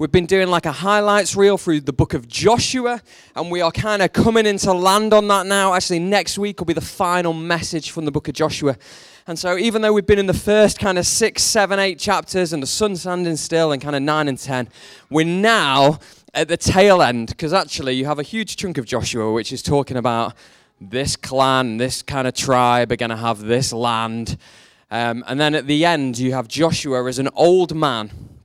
we've been doing like a highlights reel through the book of Joshua, and we are kind of coming into land on that now. Actually, next week will be the final message from the book of Joshua. And so, even though we've been in the first kind of six, seven, eight chapters, and the sun standing still, and kind of nine and ten, we're now at the tail end, because actually, you have a huge chunk of Joshua which is talking about this clan, this kind of tribe are going to have this land. Um, and then at the end, you have Joshua as an old man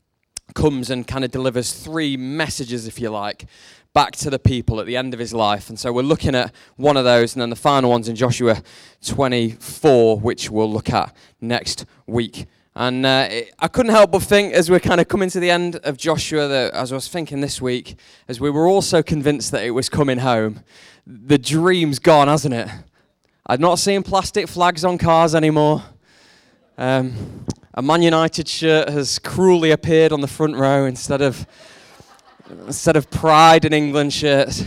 comes and kind of delivers three messages, if you like, back to the people at the end of his life. And so we're looking at one of those, and then the final one's in Joshua 24, which we'll look at next week. And uh, it, I couldn't help but think, as we're kind of coming to the end of Joshua, that as I was thinking this week, as we were also convinced that it was coming home, the dream's gone, hasn't it? I'm not seen plastic flags on cars anymore. Um, a Man United shirt has cruelly appeared on the front row instead of instead of Pride in England shirts.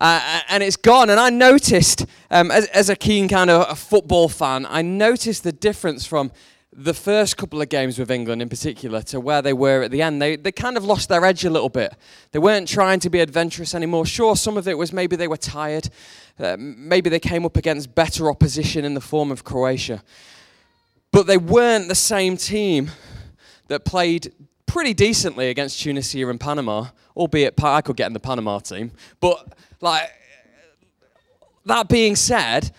Uh, and it's gone. And I noticed, um, as, as, a keen kind of a football fan, I noticed the difference from the first couple of games with England in particular to where they were at the end. They, they kind of lost their edge a little bit. They weren't trying to be adventurous anymore. Sure, some of it was maybe they were tired. Uh, maybe they came up against better opposition in the form of Croatia. But they weren't the same team that played pretty decently against Tunisia and Panama, albeit I could get in the Panama team. But like that being said,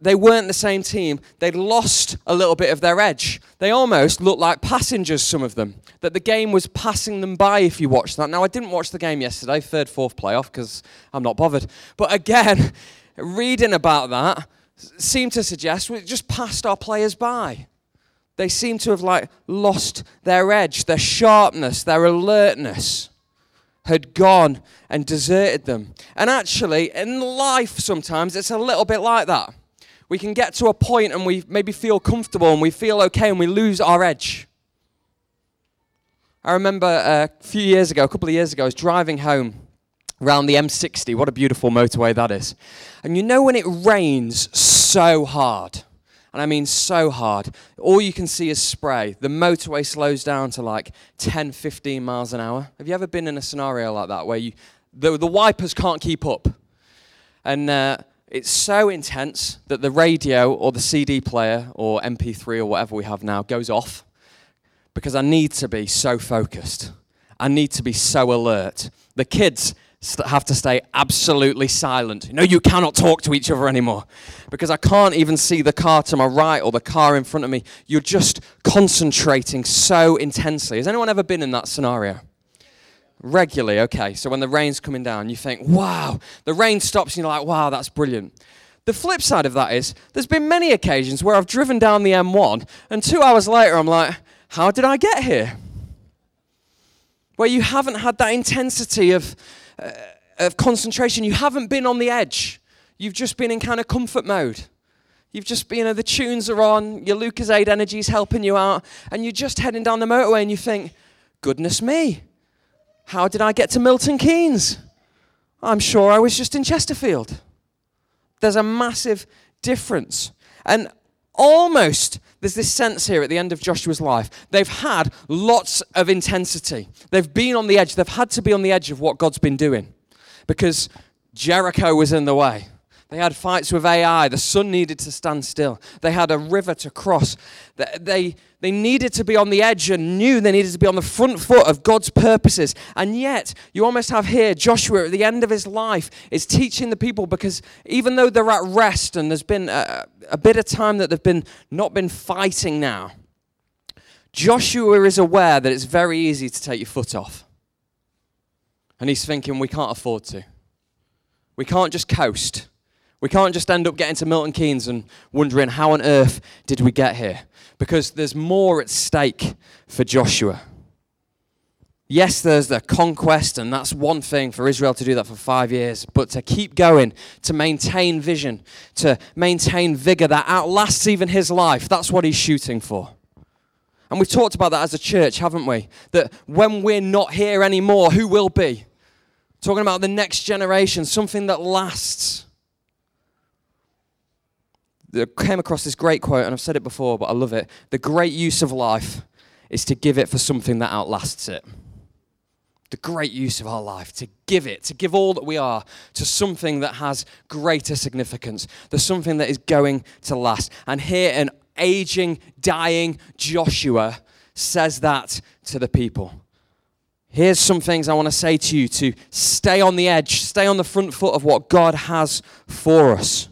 they weren't the same team. They'd lost a little bit of their edge. They almost looked like passengers, some of them. That the game was passing them by if you watched that. Now, I didn't watch the game yesterday, third, fourth playoff, because I'm not bothered. But again, reading about that, seem to suggest we just passed our players by. They seem to have like lost their edge, their sharpness, their alertness had gone and deserted them. And actually, in life sometimes it's a little bit like that. We can get to a point and we maybe feel comfortable and we feel okay and we lose our edge. I remember uh, a few years ago, a couple of years ago, I was driving home around the M60. What a beautiful motorway that is. And you know when it rains so hard, and I mean so hard, all you can see is spray. The motorway slows down to like 10, 15 miles an hour. Have you ever been in a scenario like that where you, the, the wipers can't keep up? And uh, it's so intense that the radio or the CD player or MP3 or whatever we have now goes off because I need to be so focused. I need to be so alert. The kids have to stay absolutely silent. No, you cannot talk to each other anymore because I can't even see the car to my right or the car in front of me. You're just concentrating so intensely. Has anyone ever been in that scenario? Regularly, okay. So when the rain's coming down, you think, wow, the rain stops, and you're like, wow, that's brilliant. The flip side of that is, there's been many occasions where I've driven down the M1, and two hours later, I'm like, how did I get here? Where you haven't had that intensity of uh, of concentration. You haven't been on the edge. You've just been in kind of comfort mode. You've just been, you know, the tunes are on, your Lucozade energy is helping you out, and you're just heading down the motorway and you think, goodness me, how did I get to Milton Keynes? I'm sure I was just in Chesterfield. There's a massive difference. And almost there's this sense here at the end of Joshua's life. They've had lots of intensity. They've been on the edge. They've had to be on the edge of what God's been doing because Jericho was in the way. They had fights with Ai. The sun needed to stand still. They had a river to cross. They, they needed to be on the edge and knew they needed to be on the front foot of God's purposes. And yet, you almost have here Joshua at the end of his life is teaching the people because even though they're at rest and there's been a, a bit of time that they've been not been fighting now, Joshua is aware that it's very easy to take your foot off. And he's thinking, we can't afford to. We can't just coast. We can't just end up getting to Milton Keynes and wondering how on earth did we get here? Because there's more at stake for Joshua. Yes, there's the conquest, and that's one thing for Israel to do that for five years, but to keep going, to maintain vision, to maintain vigor that outlasts even his life, that's what he's shooting for. And we've talked about that as a church, haven't we? That when we're not here anymore, who will be? Talking about the next generation, something that lasts. I came across this great quote, and I've said it before, but I love it. The great use of life is to give it for something that outlasts it. the great use of our life, to give it, to give all that we are to something that has greater significance, to something that is going to last. And here, an aging, dying Joshua says that to the people. Here's some things I want to say to you to stay on the edge, stay on the front foot of what God has for us.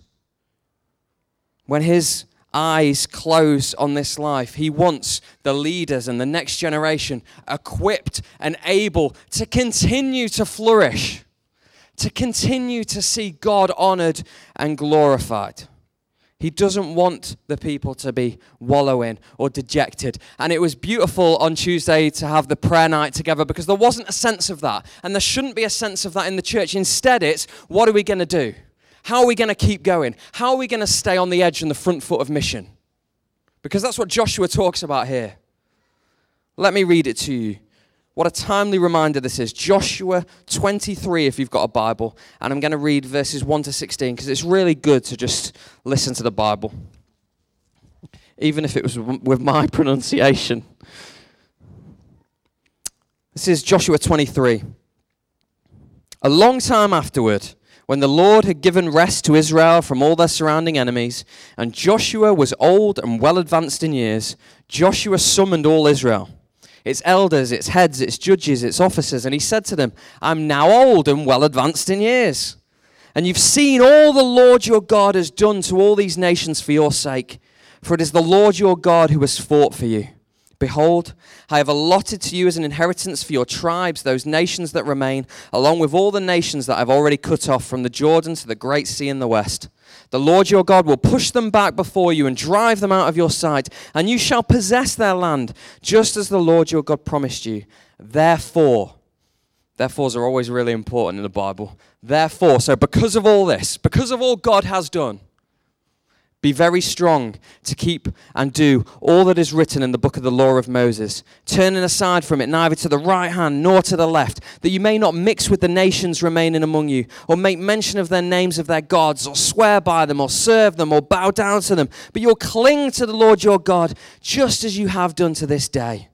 When his eyes close on this life. He wants the leaders and the next generation equipped and able to continue to flourish, to continue to see God honored and glorified. He doesn't want the people to be wallowing or dejected. And it was beautiful on Tuesday to have the prayer night together because there wasn't a sense of that. And there shouldn't be a sense of that in the church. Instead, it's what are we going to do? How are we going to keep going? How are we going to stay on the edge and the front foot of mission? Because that's what Joshua talks about here. Let me read it to you. What a timely reminder this is. Joshua 23, if you've got a Bible. And I'm going to read verses 1 to 16 because it's really good to just listen to the Bible, even if it was with my pronunciation. This is Joshua 23. A long time afterward, when the Lord had given rest to Israel from all their surrounding enemies, and Joshua was old and well advanced in years, Joshua summoned all Israel, its elders, its heads, its judges, its officers, and he said to them, I'm now old and well advanced in years. And you've seen all the Lord your God has done to all these nations for your sake, for it is the Lord your God who has fought for you. Behold, I have allotted to you as an inheritance for your tribes those nations that remain, along with all the nations that I've already cut off from the Jordan to the great sea in the west. The Lord your God will push them back before you and drive them out of your sight, and you shall possess their land, just as the Lord your God promised you. Therefore, therefores are always really important in the Bible. Therefore, so because of all this, because of all God has done, be very strong to keep and do all that is written in the book of the law of Moses, turning aside from it neither to the right hand nor to the left, that you may not mix with the nations remaining among you, or make mention of their names of their gods, or swear by them, or serve them, or bow down to them. But you'll cling to the Lord your God, just as you have done to this day.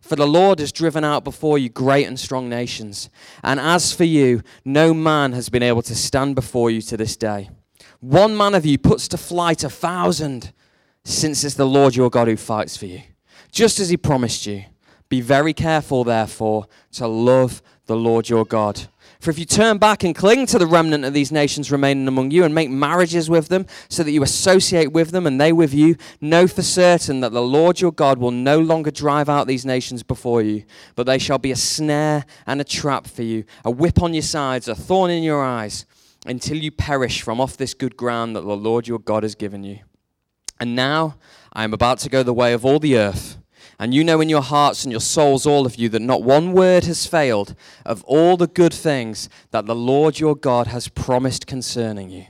For the Lord has driven out before you great and strong nations. And as for you, no man has been able to stand before you to this day. One man of you puts to flight a thousand, since it's the Lord your God who fights for you. Just as he promised you. Be very careful, therefore, to love the Lord your God. For if you turn back and cling to the remnant of these nations remaining among you and make marriages with them, so that you associate with them and they with you, know for certain that the Lord your God will no longer drive out these nations before you, but they shall be a snare and a trap for you, a whip on your sides, a thorn in your eyes until you perish from off this good ground that the Lord your God has given you. And now I am about to go the way of all the earth. And you know in your hearts and your souls, all of you, that not one word has failed of all the good things that the Lord your God has promised concerning you.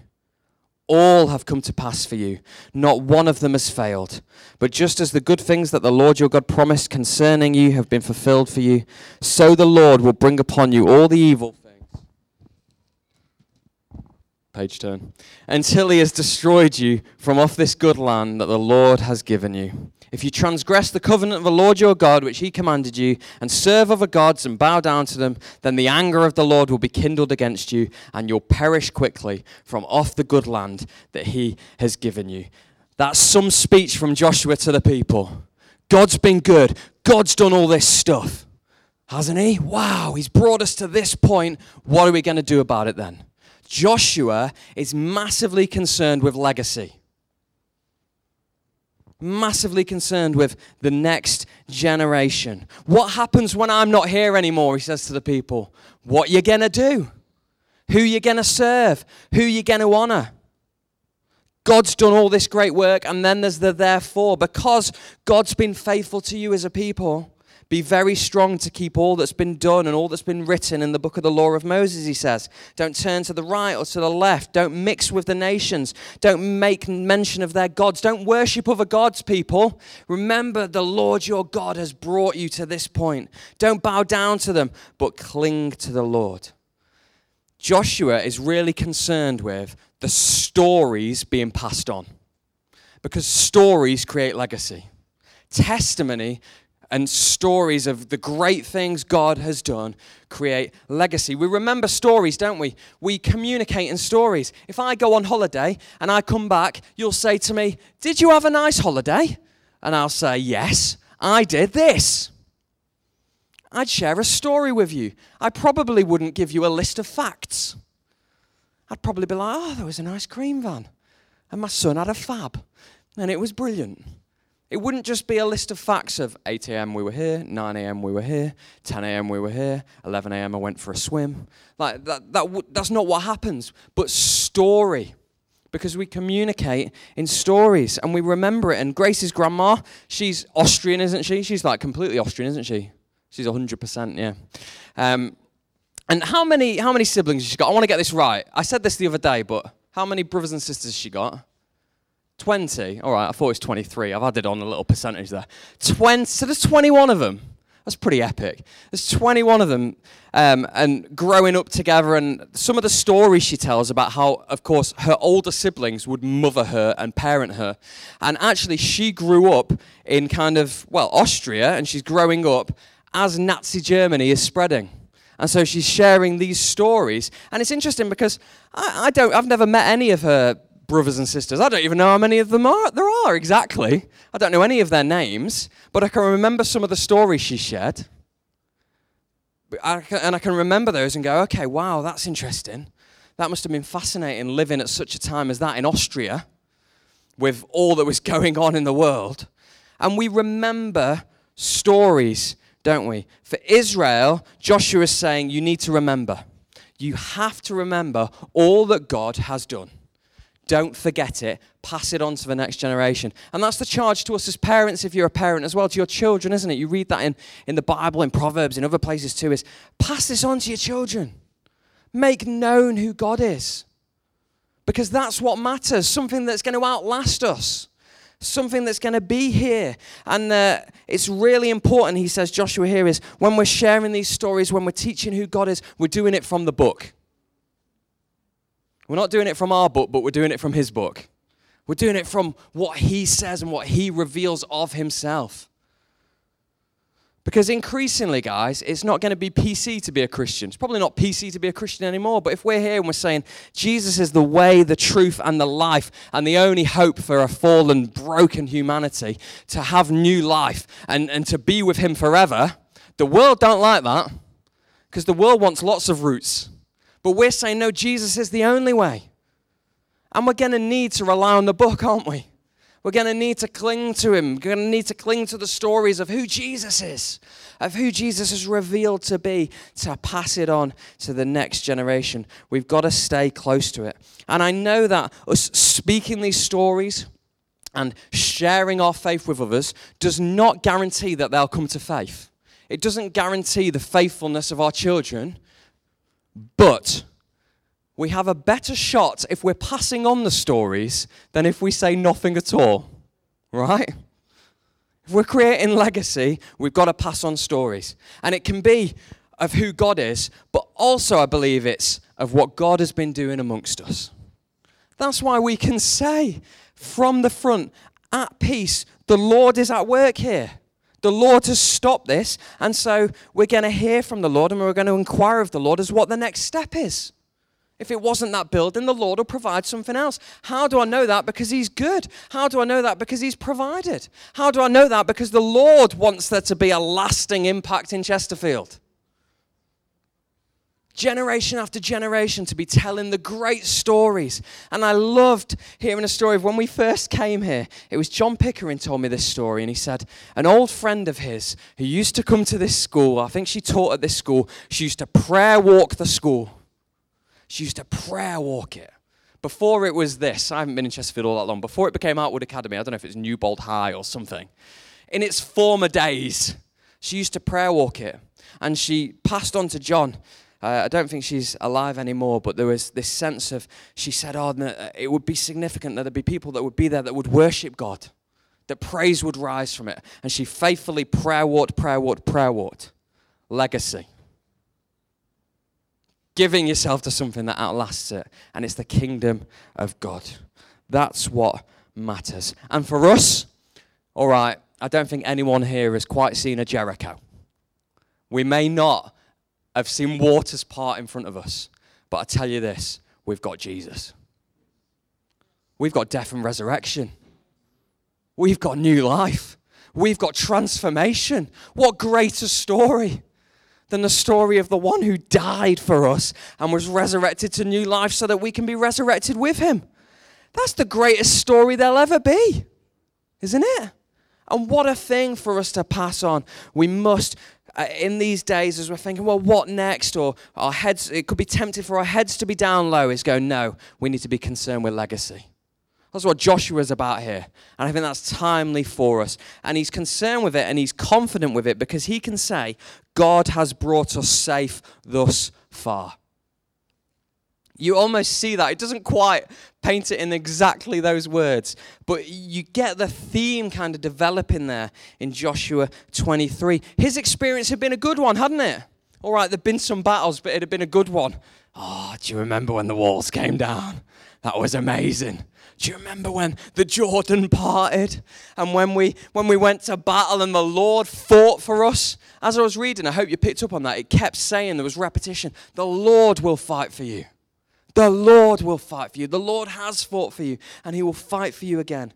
All have come to pass for you. Not one of them has failed. But just as the good things that the Lord your God promised concerning you have been fulfilled for you, so the Lord will bring upon you all the evil page turn, until he has destroyed you from off this good land that the Lord has given you. If you transgress the covenant of the Lord your God, which he commanded you, and serve other gods and bow down to them, then the anger of the Lord will be kindled against you, and you'll perish quickly from off the good land that he has given you. That's some speech from Joshua to the people. God's been good. God's done all this stuff. Hasn't he? Wow, he's brought us to this point. What are we going to do about it then? Joshua is massively concerned with legacy. Massively concerned with the next generation. What happens when I'm not here anymore? He says to the people. What you gonna do? Who you gonna serve? Who you gonna honor? God's done all this great work, and then there's the therefore. Because God's been faithful to you as a people, be very strong to keep all that's been done and all that's been written in the book of the law of Moses, he says. Don't turn to the right or to the left. Don't mix with the nations. Don't make mention of their gods. Don't worship other gods, people. Remember, the Lord your God has brought you to this point. Don't bow down to them, but cling to the Lord. Joshua is really concerned with the stories being passed on because stories create legacy. Testimony and stories of the great things God has done create legacy. We remember stories, don't we? We communicate in stories. If I go on holiday and I come back, you'll say to me, Did you have a nice holiday? And I'll say, Yes, I did this. I'd share a story with you. I probably wouldn't give you a list of facts. I'd probably be like, Oh, there was an ice cream van. And my son had a fab. And it was brilliant. It wouldn't just be a list of facts of 8 a.m. we were here, 9 a.m. we were here, 10 a.m. we were here, 11 a.m. I went for a swim. Like that, that w- that's not what happens, but story. Because we communicate in stories and we remember it. And Grace's grandma, she's Austrian, isn't she? She's like completely Austrian, isn't she? She's 100%, yeah. Um, and how many, how many siblings has she got? I want to get this right. I said this the other day, but how many brothers and sisters she got? 20. All right, I thought it was 23. I've added on a little percentage there. 20, so there's 21 of them. That's pretty epic. There's 21 of them, um, and growing up together, and some of the stories she tells about how, of course, her older siblings would mother her and parent her. And actually, she grew up in kind of, well, Austria, and she's growing up as Nazi Germany is spreading. And so she's sharing these stories. And it's interesting because I, I don't, I've never met any of her brothers and sisters. I don't even know how many of them are, there are exactly. I don't know any of their names, but I can remember some of the stories she shared. and I can remember those and go, okay, wow, that's interesting. That must have been fascinating living at such a time as that in Austria with all that was going on in the world. And we remember stories, don't we? For Israel, Joshua is saying, you need to remember. You have to remember all that God has done. Don't forget it. Pass it on to the next generation. And that's the charge to us as parents, if you're a parent as well, to your children, isn't it? You read that in, in the Bible, in Proverbs, in other places too, is pass this on to your children. Make known who God is. Because that's what matters. Something that's going to outlast us. Something that's going to be here. And uh, it's really important, he says, Joshua here, is when we're sharing these stories, when we're teaching who God is, we're doing it from the book. We're not doing it from our book, but we're doing it from his book. We're doing it from what he says and what he reveals of himself. Because increasingly, guys, it's not going to be PC to be a Christian. It's probably not PC to be a Christian anymore. But if we're here and we're saying Jesus is the way, the truth, and the life, and the only hope for a fallen, broken humanity to have new life and, and to be with him forever, the world don't like that. Because the world wants lots of routes. But we're saying, no, Jesus is the only way. And we're going to need to rely on the book, aren't we? We're going to need to cling to him. We're going to need to cling to the stories of who Jesus is, of who Jesus is revealed to be, to pass it on to the next generation. We've got to stay close to it. And I know that us speaking these stories and sharing our faith with others does not guarantee that they'll come to faith. It doesn't guarantee the faithfulness of our children, but we have a better shot if we're passing on the stories than if we say nothing at all, right? If we're creating legacy, we've got to pass on stories. And it can be of who God is, but also I believe it's of what God has been doing amongst us. That's why we can say from the front, at peace, the Lord is at work here. The Lord has stopped this, and so we're going to hear from the Lord and we're going to inquire of the Lord as what the next step is. If it wasn't that building, the Lord will provide something else. How do I know that? Because He's good. How do I know that? Because He's provided. How do I know that? Because the Lord wants there to be a lasting impact in Chesterfield generation after generation to be telling the great stories. And I loved hearing a story of when we first came here. It was John Pickering told me this story, and he said, An old friend of his who used to come to this school, I think she taught at this school, she used to prayer walk the school. She used to prayer walk it. Before it was this, I haven't been in Chesterfield all that long, before it became Outwood Academy, I don't know if it's Newbold High or something. In its former days, she used to prayer walk it. And she passed on to John uh, I don't think she's alive anymore, but there was this sense of, she said, oh, it would be significant that there'd be people that would be there that would worship God, that praise would rise from it. And she faithfully prayer walked, prayer walked, prayer walked. Legacy. Giving yourself to something that outlasts it, and it's the kingdom of God. That's what matters. And for us, all right, I don't think anyone here has quite seen a Jericho. We may not have seen waters part in front of us, but I tell you this we've got Jesus. We've got death and resurrection. We've got new life. We've got transformation. What greater story than the story of the one who died for us and was resurrected to new life so that we can be resurrected with him? That's the greatest story there'll ever be, isn't it? And what a thing for us to pass on. We must, uh, in these days, as we're thinking, well, what next? Or our heads, it could be tempted for our heads to be down low, is go, no, we need to be concerned with legacy. That's what Joshua is about here. And I think that's timely for us. And he's concerned with it and he's confident with it because he can say, God has brought us safe thus far. You almost see that. It doesn't quite paint it in exactly those words, but you get the theme kind of developing there in Joshua 23. His experience had been a good one, hadn't it? All right, there'd been some battles, but it had been a good one. Oh, do you remember when the walls came down? That was amazing. Do you remember when the Jordan parted and when we when we went to battle and the Lord fought for us? As I was reading, I hope you picked up on that. It kept saying there was repetition. The Lord will fight for you. The Lord will fight for you. The Lord has fought for you, and He will fight for you again.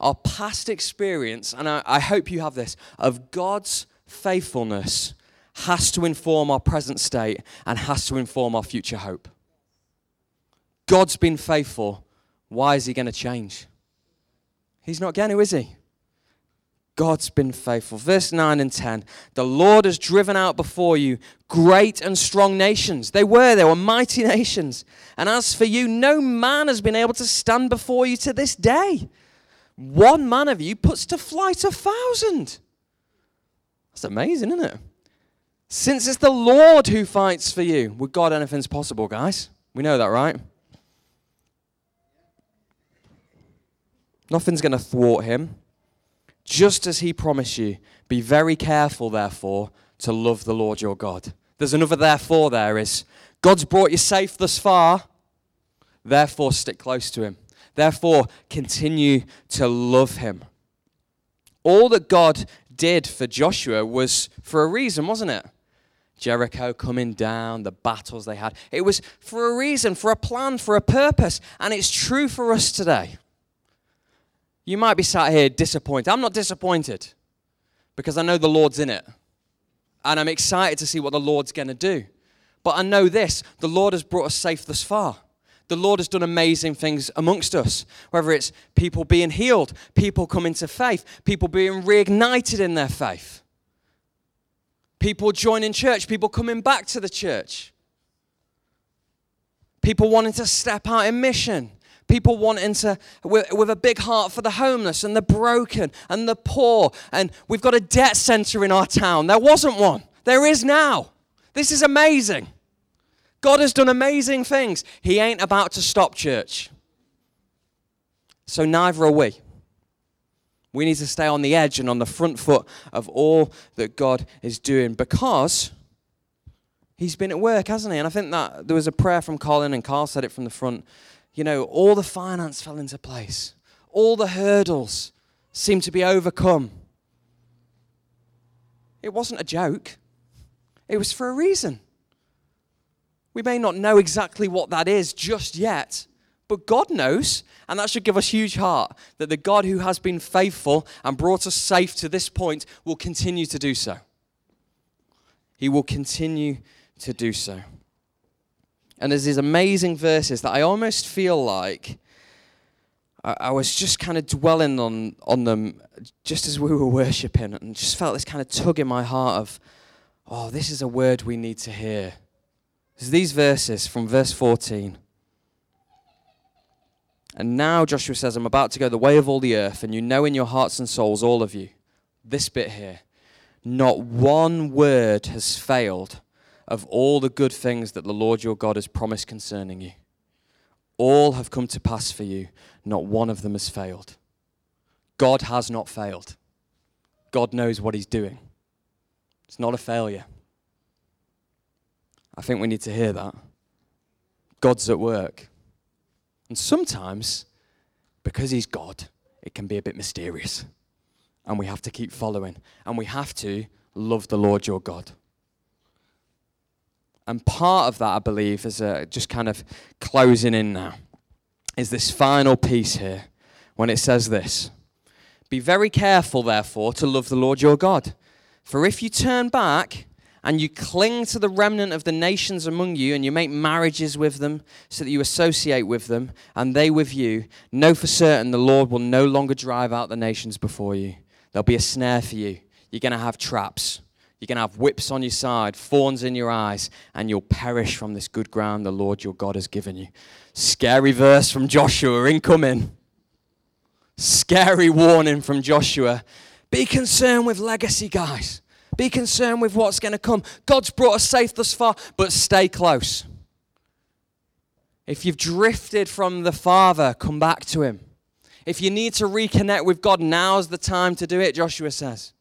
Our past experience, and I, I hope you have this, of God's faithfulness has to inform our present state and has to inform our future hope. God's been faithful. Why is He going to change? He's not going to, is He? God's been faithful. Verse 9 and 10 The Lord has driven out before you great and strong nations. They were, they were mighty nations. And as for you, no man has been able to stand before you to this day. One man of you puts to flight a thousand. That's amazing, isn't it? Since it's the Lord who fights for you, with God, anything's possible, guys. We know that, right? Nothing's going to thwart him just as he promised you. Be very careful, therefore, to love the Lord your God. There's another therefore there is God's brought you safe thus far, therefore stick close to him. Therefore, continue to love him. All that God did for Joshua was for a reason, wasn't it? Jericho coming down, the battles they had. It was for a reason, for a plan, for a purpose. And it's true for us today. You might be sat here disappointed. I'm not disappointed because I know the Lord's in it. And I'm excited to see what the Lord's going to do. But I know this the Lord has brought us safe thus far. The Lord has done amazing things amongst us, whether it's people being healed, people coming to faith, people being reignited in their faith, people joining church, people coming back to the church, people wanting to step out in mission, people wanting to, with, with, a big heart for the homeless and the broken and the poor. And we've got a debt center in our town. There wasn't one, there is now. This is amazing. God has done amazing things. He ain't about to stop church. So neither are we. We need to stay on the edge and on the front foot of all that God is doing because He's been at work, hasn't He? And I think that there was a prayer from Colin, and Carl said it from the front you know, all the finance fell into place, all the hurdles seemed to be overcome. It wasn't a joke, it was for a reason. We may not know exactly what that is just yet, but God knows, and that should give us huge heart that the God who has been faithful and brought us safe to this point will continue to do so. He will continue to do so. And there's these amazing verses that I almost feel like I, I was just kind of dwelling on, on them just as we were worshiping and just felt this kind of tug in my heart of, oh, this is a word we need to hear. There's these verses from verse 14. And now Joshua says, I'm about to go the way of all the earth, and you know in your hearts and souls, all of you, this bit here, not one word has failed of all the good things that the Lord your God has promised concerning you. All have come to pass for you, not one of them has failed. God has not failed. God knows what He's doing. It's not a failure. I think we need to hear that. God's at work. And sometimes, because He's God, it can be a bit mysterious. and we have to keep following, and we have to love the Lord your God. And part of that, I believe, is uh, just kind of closing in now, is this final piece here when it says this Be very careful, therefore, to love the Lord your God. For if you turn back and you cling to the remnant of the nations among you, and you make marriages with them, so that you associate with them, and they with you, know for certain the Lord will no longer drive out the nations before you. There'll be a snare for you. You're going to have traps. You're going to have whips on your side, thorns in your eyes, and you'll perish from this good ground the Lord your God has given you. Scary verse from Joshua incoming. Scary warning from Joshua. Be concerned with legacy, guys. Be concerned with what's going to come. God's brought us safe thus far, but stay close. If you've drifted from the Father, come back to Him. If you need to reconnect with God, now's the time to do it, Joshua says.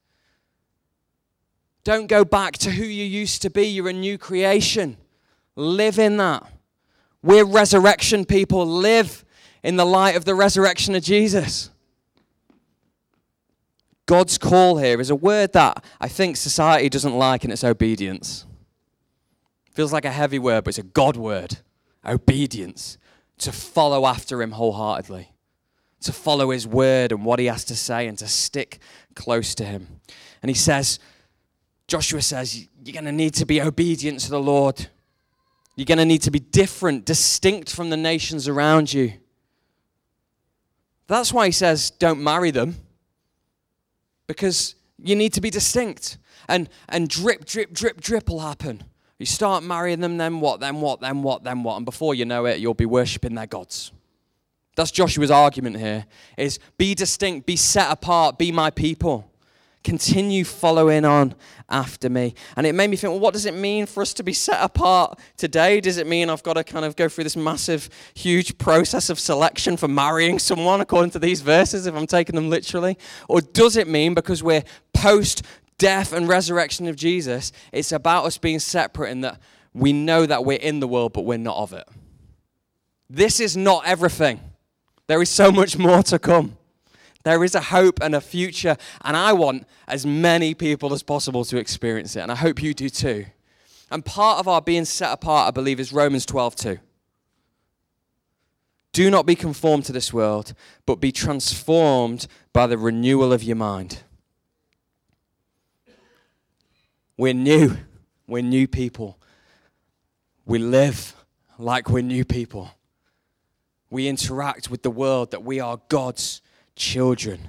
Don't go back to who you used to be. You're a new creation. Live in that. We're resurrection people. Live in the light of the resurrection of Jesus. God's call here is a word that I think society doesn't like, and it's obedience. Feels like a heavy word, but it's a God word. Obedience. To follow after Him wholeheartedly, to follow His word and what He has to say, and to stick close to Him. And He says, Joshua says, you're going to need to be obedient to the Lord. You're going to need to be different, distinct from the nations around you. That's why he says, don't marry them because you need to be distinct. And, and drip, drip, drip, drip will happen. You start marrying them, then what, then what, then what, then what. And before you know it, you'll be worshipping their gods. That's Joshua's argument here is be distinct, be set apart, be my people. Continue following on after me. And it made me think, well, what does it mean for us to be set apart today? Does it mean I've got to kind of go through this massive, huge process of selection for marrying someone according to these verses, if I'm taking them literally? Or does it mean because we're post death and resurrection of Jesus, it's about us being separate in that we know that we're in the world, but we're not of it? This is not everything. There is so much more to come. There is a hope and a future, and I want as many people as possible to experience it, and I hope you do too. And part of our being set apart, I believe, is Romans 12 2. Do not be conformed to this world, but be transformed by the renewal of your mind. We're new. We're new people. We live like we're new people. We interact with the world that we are God's children,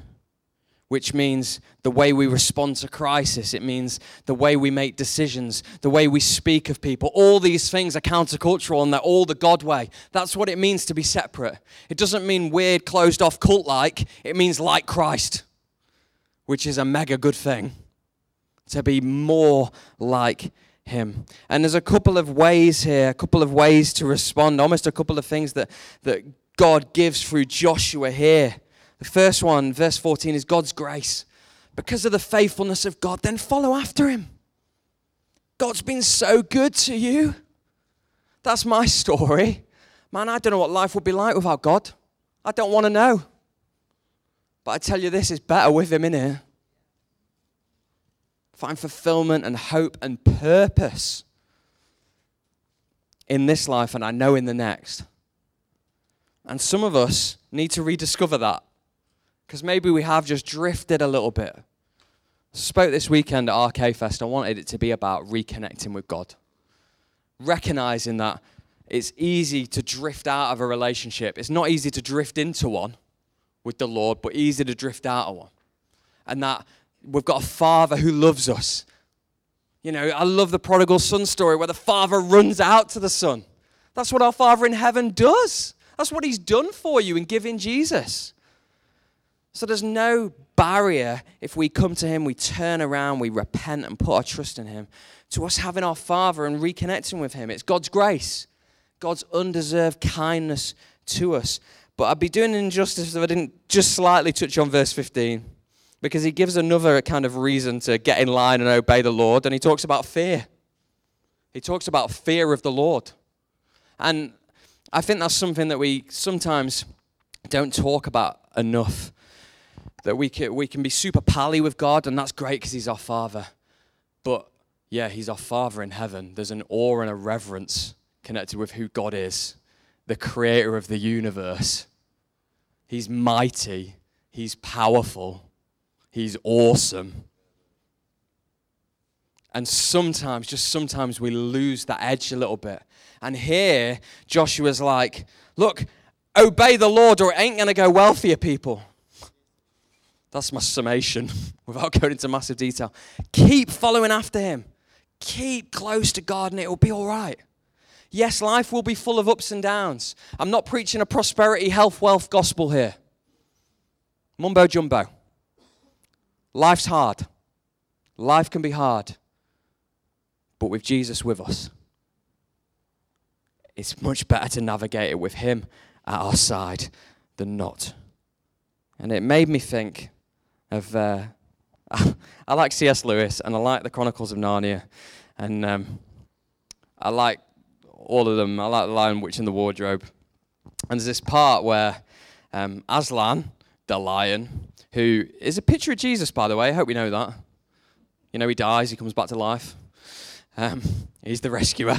which means the way we respond to crisis. It means the way we make decisions, the way we speak of people. All these things are countercultural and they're all the God way. That's what it means to be separate. It doesn't mean weird, closed off, cult like. It means like Christ, which is a mega good thing. To be more like him. And there's a couple of ways here, a couple of ways to respond, almost a couple of things that, that God gives through Joshua here. First one, verse 14, is God's grace. Because of the faithfulness of God, then follow after him. God's been so good to you. That's my story. Man, I don't know what life would be like without God. I don't want to know. But I tell you this is better with him in here. Find fulfillment and hope and purpose in this life, and I know in the next. And some of us need to rediscover that. Because maybe we have just drifted a little bit. Spoke this weekend at RK Fest. I wanted it to be about reconnecting with God. Recognizing that it's easy to drift out of a relationship. It's not easy to drift into one with the Lord, but easy to drift out of one. And that we've got a father who loves us. You know, I love the prodigal son story where the father runs out to the son. That's what our father in heaven does. That's what he's done for you in giving Jesus. So there's no barrier if we come to Him, we turn around, we repent and put our trust in Him, to us having our Father and reconnecting with Him. It's God's grace, God's undeserved kindness to us. But I'd be doing injustice if I didn't just slightly touch on verse 15, because He gives another kind of reason to get in line and obey the Lord, and He talks about fear. He talks about fear of the Lord. And I think that's something that we sometimes don't talk about enough that we can, we can be super pally with God, and that's great because He's our Father. But yeah, He's our Father in heaven. There's an awe and a reverence connected with who God is, the creator of the universe. He's mighty, He's powerful, He's awesome. And sometimes, just sometimes, we lose that edge a little bit. And here, Joshua's like, look, obey the Lord or it ain't going to go well for you people. That's my summation without going into massive detail. Keep following after him. Keep close to God and it will be all right. Yes, life will be full of ups and downs. I'm not preaching a prosperity, health, wealth gospel here. Mumbo jumbo. Life's hard. Life can be hard. But with Jesus with us, it's much better to navigate it with Him at our side than not. And it made me think of. Uh, I like C.S. Lewis and I like the Chronicles of Narnia, and um, I like all of them. I like the Lion, Witch, and the Wardrobe. And there's this part where um, Aslan, the lion, who is a picture of Jesus, by the way. I hope we know that. You know, he dies, he comes back to life. Um, he's the rescuer,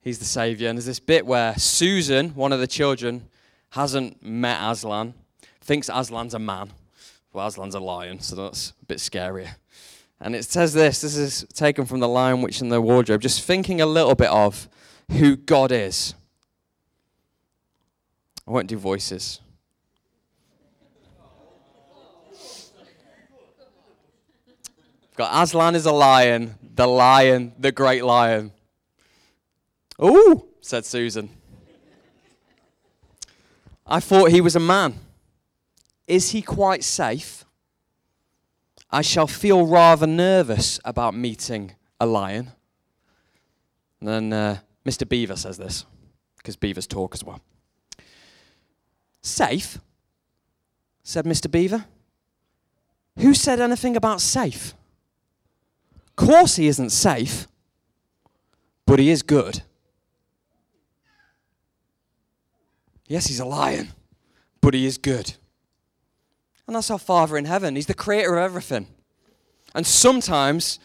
he's the savior. And there's this bit where Susan, one of the children, hasn't met Aslan, thinks Aslan's a man. Well, Aslan's a lion, so that's a bit scarier. And it says this this is taken from The Lion, Witch and the Wardrobe, just thinking a little bit of who God is. I won't do voices. I've got Aslan is a lion, the lion, the great lion. Ooh, said Susan. I thought he was a man. Is he quite safe? I shall feel rather nervous about meeting a lion. And then uh, Mr. Beaver says this, because beavers talk as well. Safe? said Mr. Beaver. Who said anything about safe? Of course, he isn't safe, but he is good. Yes, he's a lion, but he is good. And that's our Father in heaven. He's the creator of everything. And sometimes,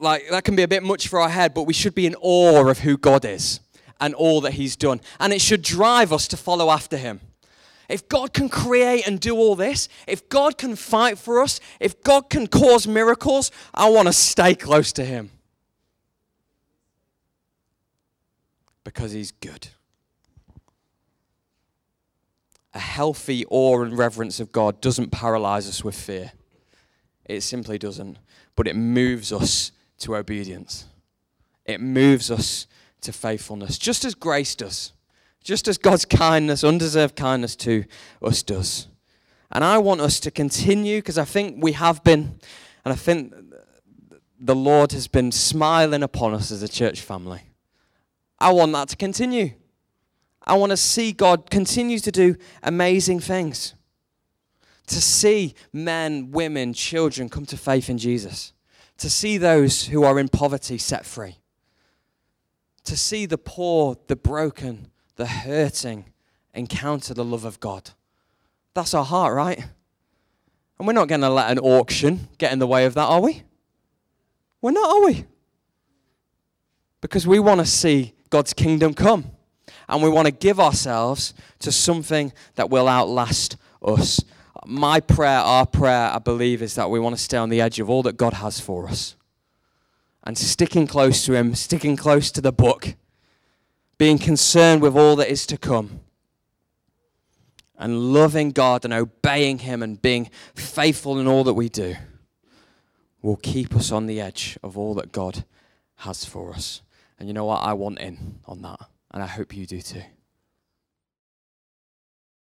like, that can be a bit much for our head, but we should be in awe of who God is and all that He's done. And it should drive us to follow after Him. If God can create and do all this, if God can fight for us, if God can cause miracles, I want to stay close to Him. Because He's good. A healthy awe and reverence of God doesn't paralyze us with fear. It simply doesn't. But it moves us to obedience, it moves us to faithfulness, just as grace does just as God's kindness, undeserved kindness to us does. And I want us to continue because I think we have been, and I think the Lord has been smiling upon us as a church family. I want that to continue. I want to see God continue to do amazing things. To see men, women, children come to faith in Jesus. To see those who are in poverty set free. To see the poor, the broken, the hurting encounter the love of God. That's our heart, right? And we're not going to let an auction get in the way of that, are we? We're not, are we? Because we want to see God's kingdom come. And we want to give ourselves to something that will outlast us. My prayer, our prayer, I believe, is that we want to stay on the edge of all that God has for us. And sticking close to Him, sticking close to the book, being concerned with all that is to come, and loving God and obeying Him and being faithful in all that we do will keep us on the edge of all that God has for us. And you know what? I want in on that, and I hope you do too.